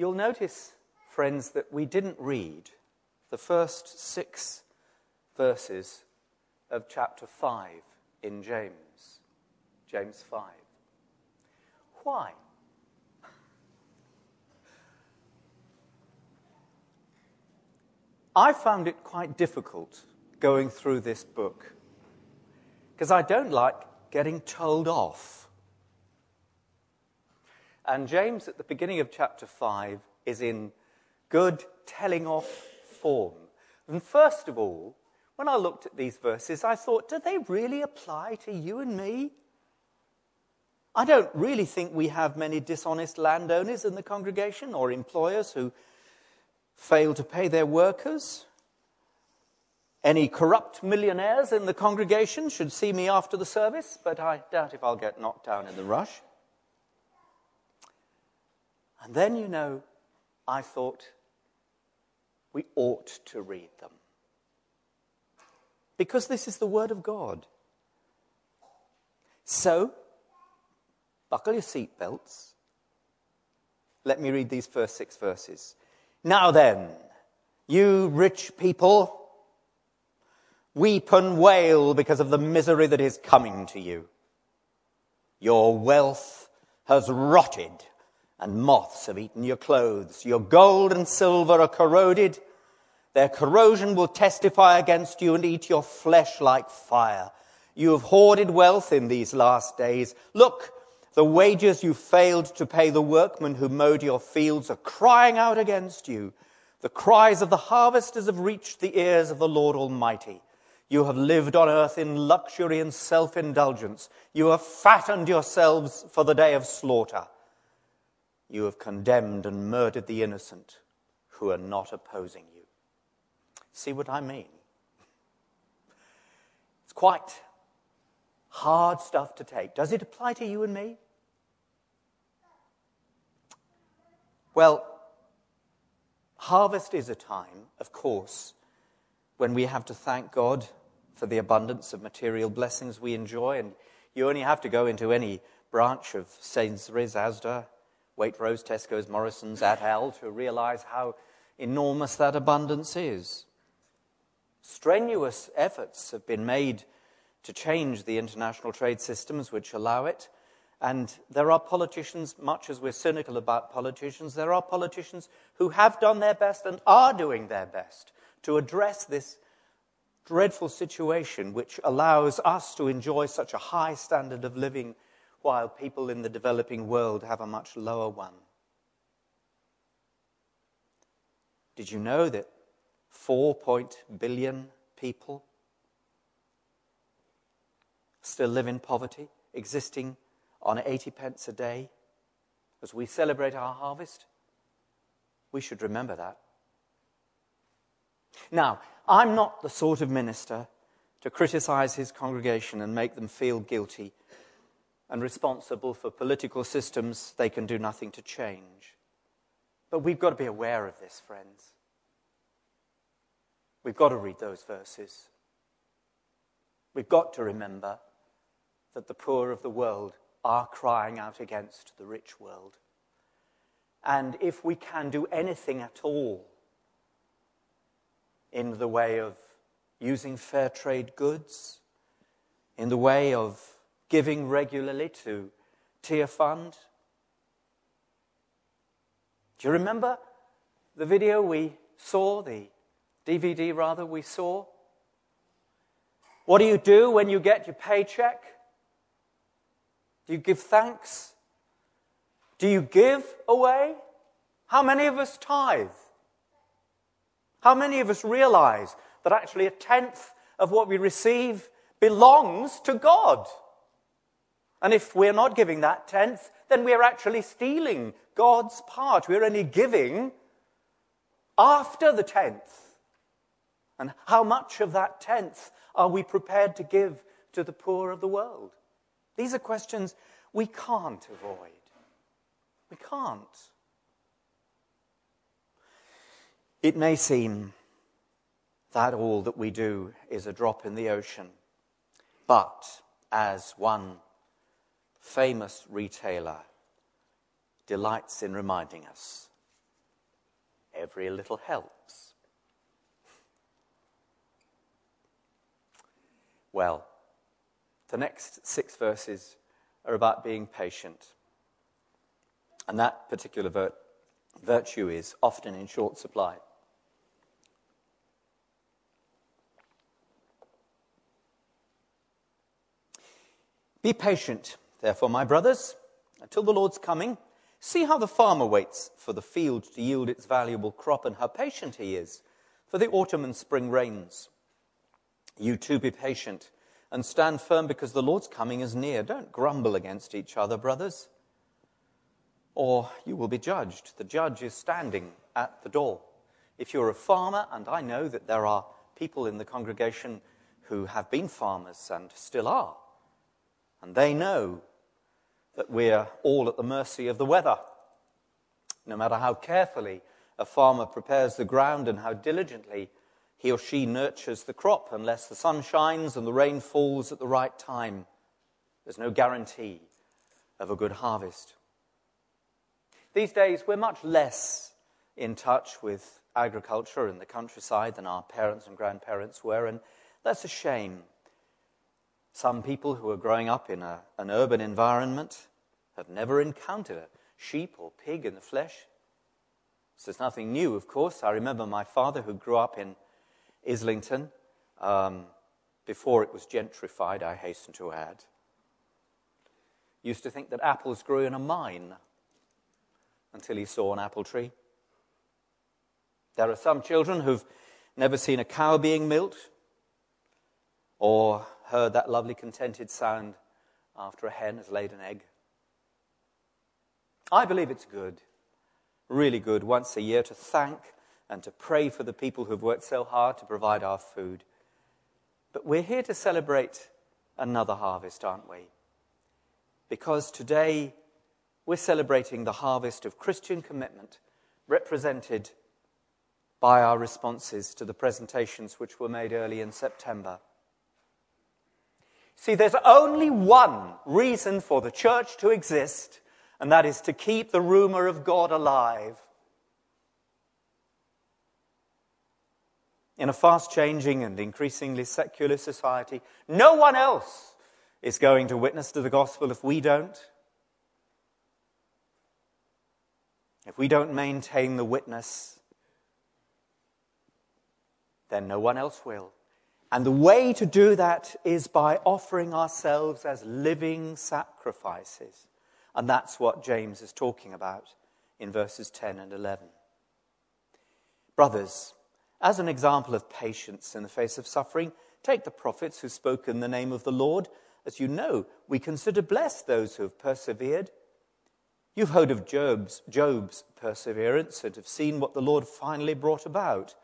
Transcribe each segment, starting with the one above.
You'll notice, friends, that we didn't read the first six verses of chapter 5 in James. James 5. Why? I found it quite difficult going through this book because I don't like getting told off. And James, at the beginning of chapter 5, is in good telling off form. And first of all, when I looked at these verses, I thought, do they really apply to you and me? I don't really think we have many dishonest landowners in the congregation or employers who fail to pay their workers. Any corrupt millionaires in the congregation should see me after the service, but I doubt if I'll get knocked down in the rush. And then, you know, I thought we ought to read them. Because this is the Word of God. So, buckle your seatbelts. Let me read these first six verses. Now then, you rich people, weep and wail because of the misery that is coming to you. Your wealth has rotted and moths have eaten your clothes. Your gold and silver are corroded. Their corrosion will testify against you and eat your flesh like fire. You have hoarded wealth in these last days. Look, the wages you failed to pay the workmen who mowed your fields are crying out against you. The cries of the harvesters have reached the ears of the Lord Almighty. You have lived on earth in luxury and self indulgence. You have fattened yourselves for the day of slaughter. You have condemned and murdered the innocent who are not opposing you. See what I mean? It's quite hard stuff to take. Does it apply to you and me? Well, harvest is a time, of course, when we have to thank God for the abundance of material blessings we enjoy. And you only have to go into any branch of Sainsbury's, Asda, Waitrose, Tesco's, Morrison's, et al. to realize how enormous that abundance is. Strenuous efforts have been made to change the international trade systems which allow it. And there are politicians, much as we're cynical about politicians, there are politicians who have done their best and are doing their best to address this dreadful situation which allows us to enjoy such a high standard of living while people in the developing world have a much lower one. Did you know that 4 billion people still live in poverty, existing on 80 pence a day as we celebrate our harvest? We should remember that. Now, I'm not the sort of minister to criticize his congregation and make them feel guilty and responsible for political systems they can do nothing to change. But we've got to be aware of this, friends. We've got to read those verses. We've got to remember that the poor of the world are crying out against the rich world. And if we can do anything at all in the way of using fair trade goods, in the way of giving regularly to Tearfund, do you remember the video we saw, the DVD rather, we saw? What do you do when you get your paycheck? Do you give thanks? Do you give away? How many of us tithe? How many of us realize that actually a tenth of what we receive belongs to God? And if we're not giving that tenth, then we're actually stealing God's part. We're only giving after the tenth. And how much of that tenth are we prepared to give to the poor of the world? These are questions we can't avoid. We can't. It may seem that all that we do is a drop in the ocean, but as one famous retailer delights in reminding us, every little helps. Well, the next six verses are about being patient. And that particular vir- virtue is often in short supply. Be patient, therefore, my brothers, until the Lord's coming. See how the farmer waits for the field to yield its valuable crop and how patient he is for the autumn and spring rains. You too be patient and stand firm because the Lord's coming is near. Don't grumble against each other, brothers, or you will be judged. The judge is standing at the door. If you're a farmer, and I know that there are people in the congregation who have been farmers and still are, and they know that we're all at the mercy of the weather. No matter how carefully a farmer prepares the ground and how diligently he or she nurtures the crop, unless the sun shines and the rain falls at the right time, there's no guarantee of a good harvest. These days, we're much less in touch with agriculture in the countryside than our parents and grandparents were, and that's a shame. Some people who are growing up in a, an urban environment have never encountered a sheep or pig in the flesh. This is nothing new, of course. I remember my father, who grew up in Islington um, before it was gentrified, I hasten to add, used to think that apples grew in a mine until he saw an apple tree. There are some children who've never seen a cow being milked or heard that lovely contented sound after a hen has laid an egg. I believe it's good, really good, once a year to thank and to pray for the people who've worked so hard to provide our food. But we're here to celebrate another harvest, aren't we? Because today we're celebrating the harvest of Christian commitment represented by our responses to the presentations which were made early in September. See, there's only one reason for the church to exist, and that is to keep the rumor of God alive. In a fast changing and increasingly secular society, no one else is going to witness to the gospel if we don't. If we don't maintain the witness, then no one else will. And the way to do that is by offering ourselves as living sacrifices. And that's what James is talking about in verses 10 and 11. Brothers, as an example of patience in the face of suffering, take the prophets who spoke in the name of the Lord. As you know, we consider blessed those who have persevered. You've heard of Job's, Job's perseverance and have seen what the Lord finally brought about.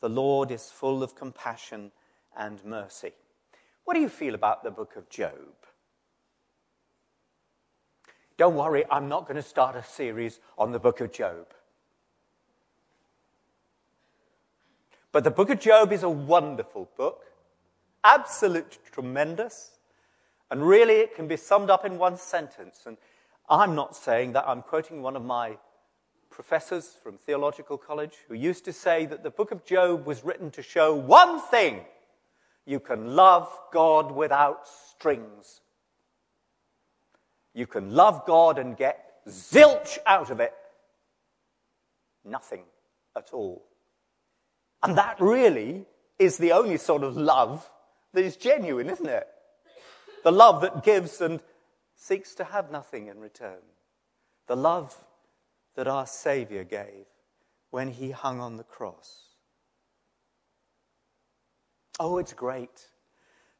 The Lord is full of compassion and mercy. What do you feel about the book of Job? Don't worry, I'm not going to start a series on the book of Job. But the book of Job is a wonderful book, absolutely tremendous, and really it can be summed up in one sentence. And I'm not saying that, I'm quoting one of my professors from theological college who used to say that the book of Job was written to show one thing you can love God without strings. You can love God and get zilch out of it. Nothing at all. And that really is the only sort of love that is genuine, isn't it? The love that gives and seeks to have nothing in return. The love that our Savior gave when he hung on the cross. Oh, it's great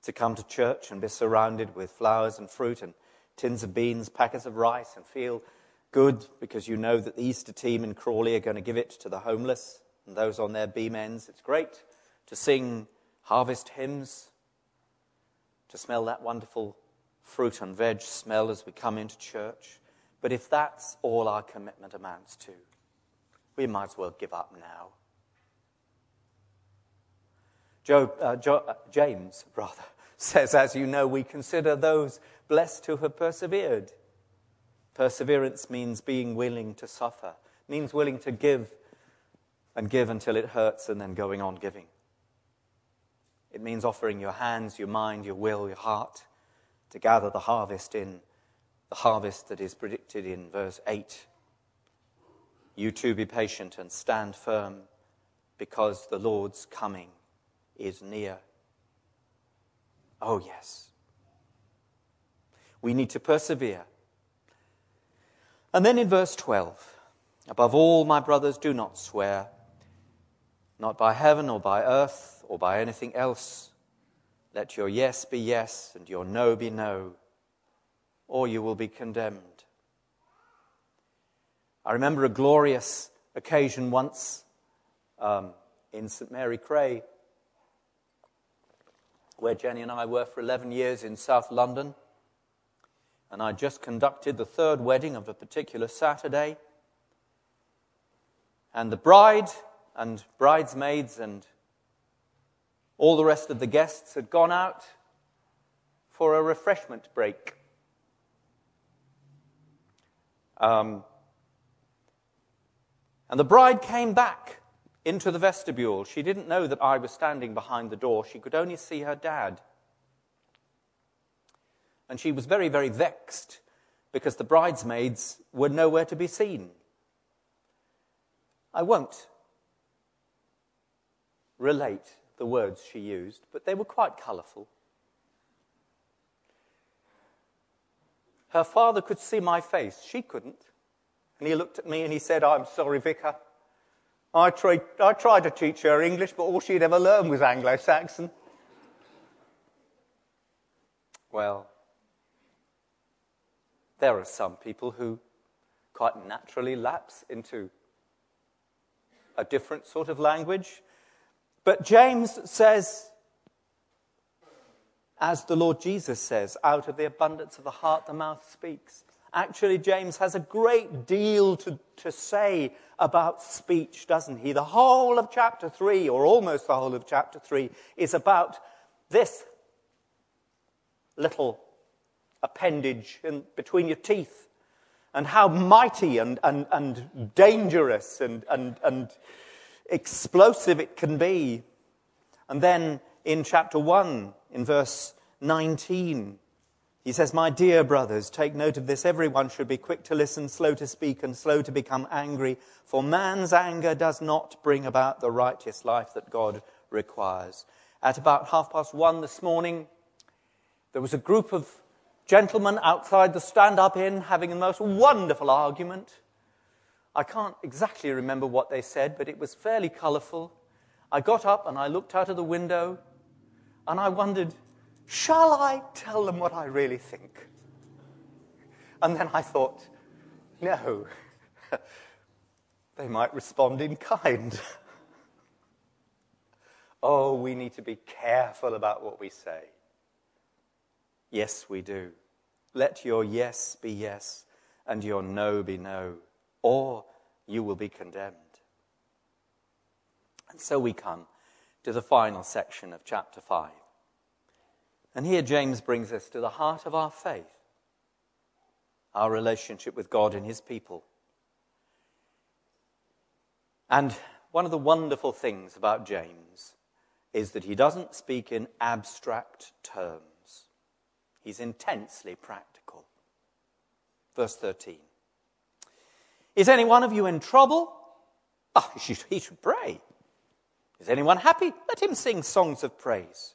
to come to church and be surrounded with flowers and fruit and tins of beans, packets of rice, and feel good because you know that the Easter team in Crawley are going to give it to the homeless and those on their beam ends. It's great to sing harvest hymns, to smell that wonderful fruit and veg smell as we come into church. But if that's all our commitment amounts to, we might as well give up now. Job, uh, jo- uh, James, rather, says, as you know, we consider those blessed who have persevered. Perseverance means being willing to suffer, means willing to give and give until it hurts and then going on giving. It means offering your hands, your mind, your will, your heart to gather the harvest in the harvest that is predicted in verse 8. You too be patient and stand firm because the Lord's coming is near. Oh, yes. We need to persevere. And then in verse 12, above all, my brothers, do not swear, not by heaven or by earth or by anything else. Let your yes be yes and your no be no, or you will be condemned. I remember a glorious occasion once um, in St. Mary Cray, where Jenny and I were for 11 years in South London. And I just conducted the third wedding of a particular Saturday. And the bride and bridesmaids and all the rest of the guests had gone out for a refreshment break. Um, and the bride came back into the vestibule. She didn't know that I was standing behind the door. She could only see her dad. And she was very, very vexed because the bridesmaids were nowhere to be seen. I won't relate the words she used, but they were quite colourful. Her father could see my face, she couldn't. And he looked at me and he said, I'm sorry, Vicar. I tried, I tried to teach her English, but all she'd ever learned was Anglo Saxon. Well, there are some people who quite naturally lapse into a different sort of language. But James says, as the Lord Jesus says, out of the abundance of the heart the mouth speaks. Actually, James has a great deal to, to say about speech, doesn't he? The whole of chapter 3, or almost the whole of chapter 3, is about this little appendage in, between your teeth and how mighty and, and, and dangerous and, and, and explosive it can be. And then in chapter 1, in verse 19, he says, My dear brothers, take note of this. Everyone should be quick to listen, slow to speak, and slow to become angry, for man's anger does not bring about the righteous life that God requires. At about half past one this morning, there was a group of gentlemen outside the stand up inn having the most wonderful argument. I can't exactly remember what they said, but it was fairly colourful. I got up and I looked out of the window and I wondered, Shall I tell them what I really think? And then I thought, no, they might respond in kind. oh, we need to be careful about what we say. Yes, we do. Let your yes be yes and your no be no, or you will be condemned. And so we come to the final section of chapter 5. And here James brings us to the heart of our faith, our relationship with God and his people. And one of the wonderful things about James is that he doesn't speak in abstract terms. He's intensely practical. Verse 13. Is any one of you in trouble? Oh, he should, he should pray. Is anyone happy? Let him sing songs of praise.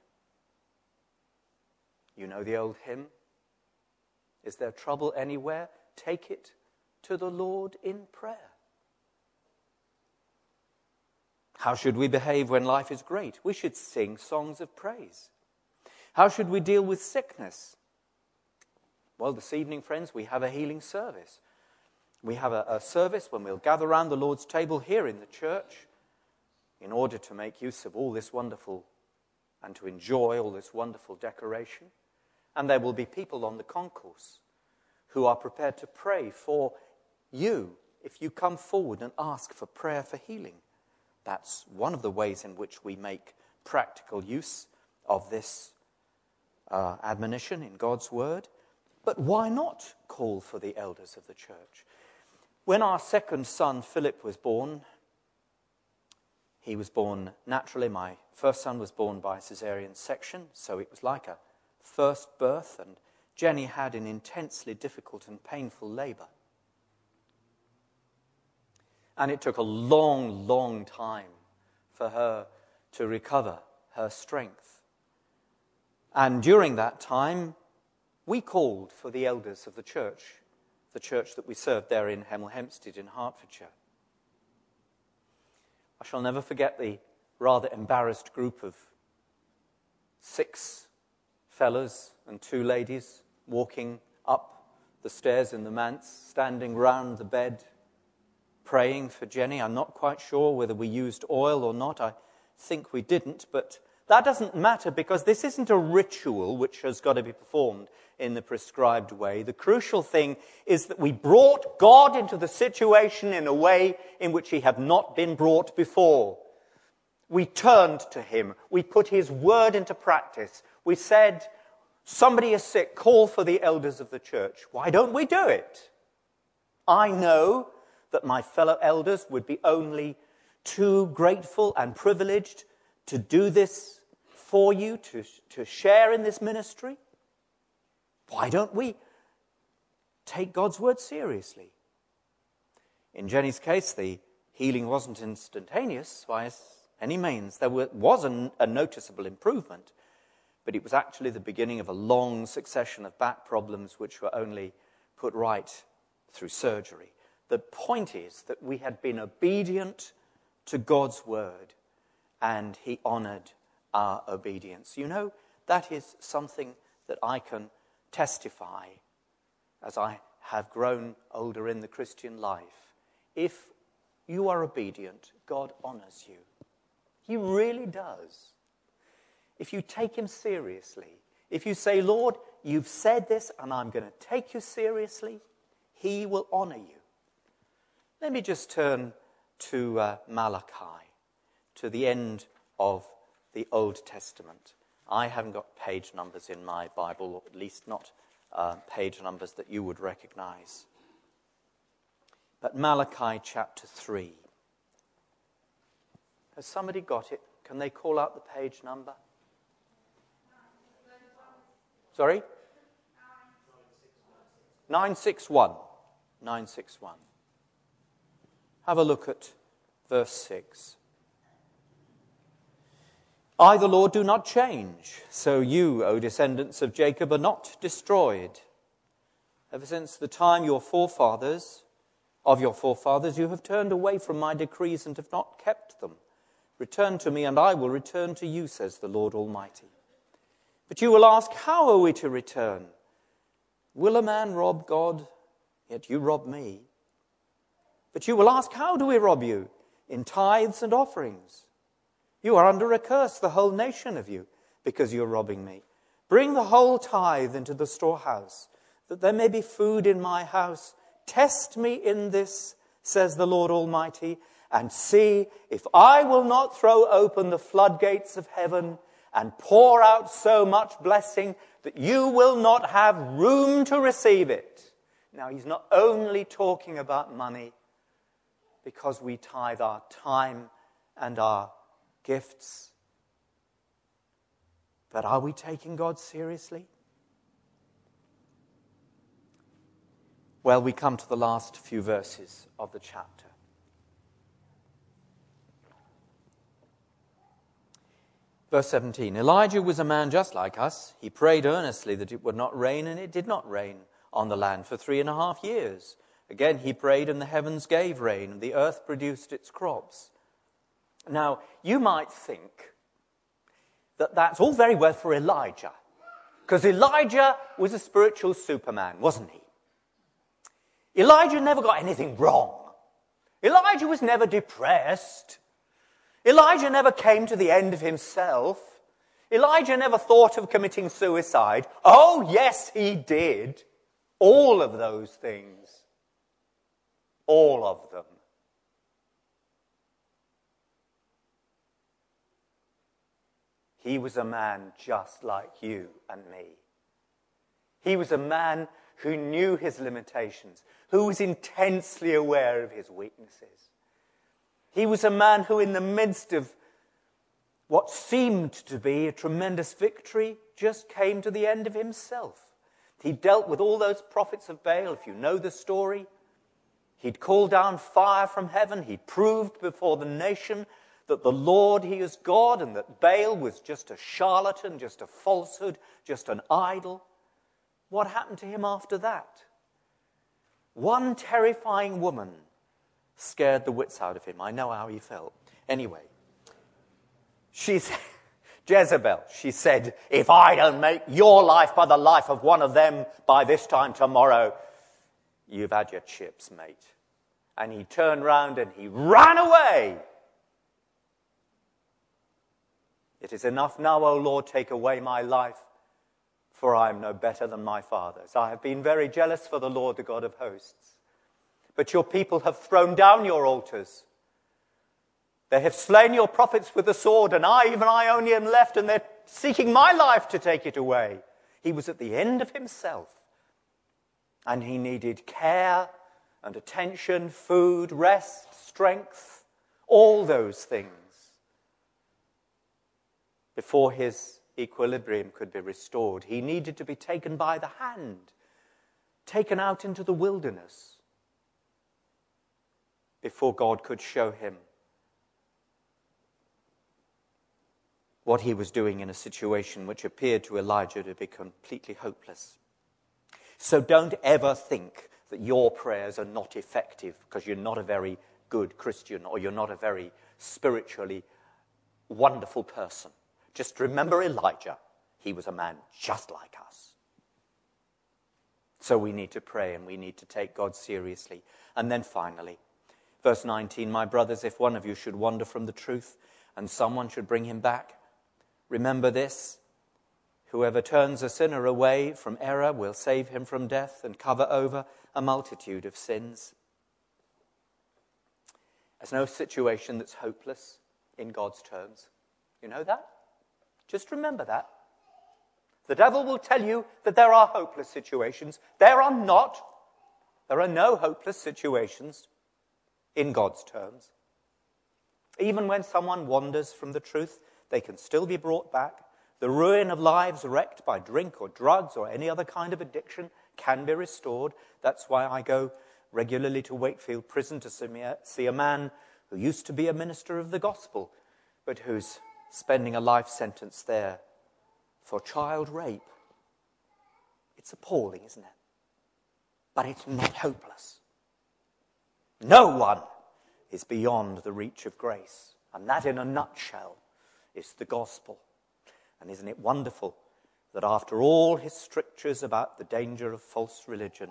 You know the old hymn? Is there trouble anywhere? Take it to the Lord in prayer. How should we behave when life is great? We should sing songs of praise. How should we deal with sickness? Well, this evening, friends, we have a healing service. We have a, a service when we'll gather around the Lord's table here in the church in order to make use of all this wonderful and to enjoy all this wonderful decoration. And there will be people on the concourse who are prepared to pray for you if you come forward and ask for prayer for healing. That's one of the ways in which we make practical use of this uh, admonition in God's word. But why not call for the elders of the church? When our second son, Philip, was born, he was born naturally. My first son was born by caesarean section, so it was like a first birth, and Jenny had an intensely difficult and painful labor. And it took a long, long time for her to recover her strength. And during that time, we called for the elders of the church, the church that we served there in Hemel Hempstead in Hertfordshire. I shall never forget the rather embarrassed group of six fellows and two ladies walking up the stairs in the manse, standing round the bed, praying for Jenny. I'm not quite sure whether we used oil or not. I think we didn't, but that doesn't matter because this isn't a ritual which has got to be performed in the prescribed way. The crucial thing is that we brought God into the situation in a way in which he had not been brought before. We turned to him. We put his word into practice. We said, somebody is sick, call for the elders of the church. Why don't we do it? I know that my fellow elders would be only too grateful and privileged to do this for you to, to share in this ministry? Why don't we take God's word seriously? In Jenny's case, the healing wasn't instantaneous by any means. There was a, a noticeable improvement, but it was actually the beginning of a long succession of back problems which were only put right through surgery. The point is that we had been obedient to God's word, and He honored our obedience. You know, that is something that I can testify as I have grown older in the Christian life. If you are obedient, God honors you. He really does. If you take Him seriously, if you say, Lord, you've said this and I'm going to take you seriously, He will honor you. Let me just turn to uh, Malachi, to the end of the Old Testament. I haven't got page numbers in my Bible, or at least not uh, page numbers that you would recognize. But Malachi chapter 3. Has somebody got it? Can they call out the page number? Sorry? 961. 961. Have a look at verse 6. I, the Lord, do not change. So you, O descendants of Jacob, are not destroyed. Ever since the time your forefathers, of your forefathers, you have turned away from my decrees and have not kept them. Return to me, and I will return to you, says the Lord Almighty. But you will ask, How are we to return? Will a man rob God? Yet you rob me. But you will ask, How do we rob you? In tithes and offerings. You are under a curse, the whole nation of you, because you're robbing me. Bring the whole tithe into the storehouse, that there may be food in my house. Test me in this, says the Lord Almighty, and see if I will not throw open the floodgates of heaven and pour out so much blessing that you will not have room to receive it. Now, he's not only talking about money because we tithe our time and our gifts. But are we taking God seriously? Well, we come to the last few verses of the chapter. Verse 17 Elijah was a man just like us. He prayed earnestly that it would not rain, and it did not rain on the land for three and a half years. Again, he prayed, and the heavens gave rain, and the earth produced its crops. Now, you might think that that's all very well for Elijah, because Elijah was a spiritual superman, wasn't he? Elijah never got anything wrong. Elijah was never depressed. Elijah never came to the end of himself. Elijah never thought of committing suicide. Oh, yes, he did. All of those things. All of them. He was a man just like you and me. He was a man who knew his limitations, who was intensely aware of his weaknesses. He was a man who, in the midst of what seemed to be a tremendous victory, just came to the end of himself. He dealt with all those prophets of Baal, if you know the story. He'd called down fire from heaven. He'd proved before the nation that the Lord, He is God, and that Baal was just a charlatan, just a falsehood, just an idol. What happened to him after that? One terrifying woman scared the wits out of him. I know how he felt. Anyway, she's Jezebel. She said, If I don't make your life by the life of one of them by this time tomorrow, you've had your chips, mate. And he turned round and he ran away. It is enough now, O Lord, take away my life for I am no better than my fathers. I have been very jealous for the Lord, the God of hosts. But your people have thrown down your altars. They have slain your prophets with the sword, and I, even I only am left, and they're seeking my life to take it away. He was at the end of himself, and he needed care and attention, food, rest, strength, all those things before his equilibrium could be restored. He needed to be taken by the hand, taken out into the wilderness before God could show him what he was doing in a situation which appeared to Elijah to be completely hopeless. So don't ever think that your prayers are not effective because you're not a very good Christian or you're not a very spiritually wonderful person. Just remember Elijah. He was a man just like us. So we need to pray and we need to take God seriously. And then finally, verse 19 My brothers, if one of you should wander from the truth and someone should bring him back, remember this. Whoever turns a sinner away from error will save him from death and cover over a multitude of sins. There's no situation that's hopeless in God's terms. You know that? Just remember that. The devil will tell you that there are hopeless situations. There are not. There are no hopeless situations in God's terms. Even when someone wanders from the truth, they can still be brought back. The ruin of lives wrecked by drink or drugs or any other kind of addiction can be restored. That's why I go regularly to Wakefield Prison to see a man who used to be a minister of the gospel, but who's spending a life sentence there for child rape. It's appalling, isn't it? But it's not hopeless. No one is beyond the reach of grace. And that, in a nutshell, is the gospel. And isn't it wonderful that after all his strictures about the danger of false religion,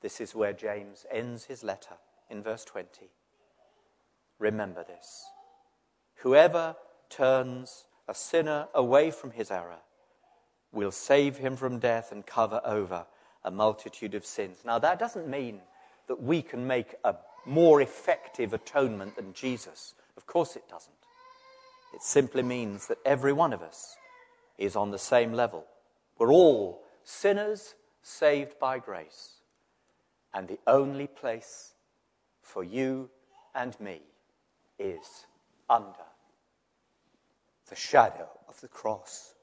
this is where James ends his letter in verse 20. Remember this. Whoever turns a sinner away from his error will save him from death and cover over a multitude of sins. Now, that doesn't mean that we can make a more effective atonement than Jesus. Of course, it doesn't. It simply means that every one of us is on the same level. We're all sinners saved by grace. And the only place for you and me is under the shadow of the cross.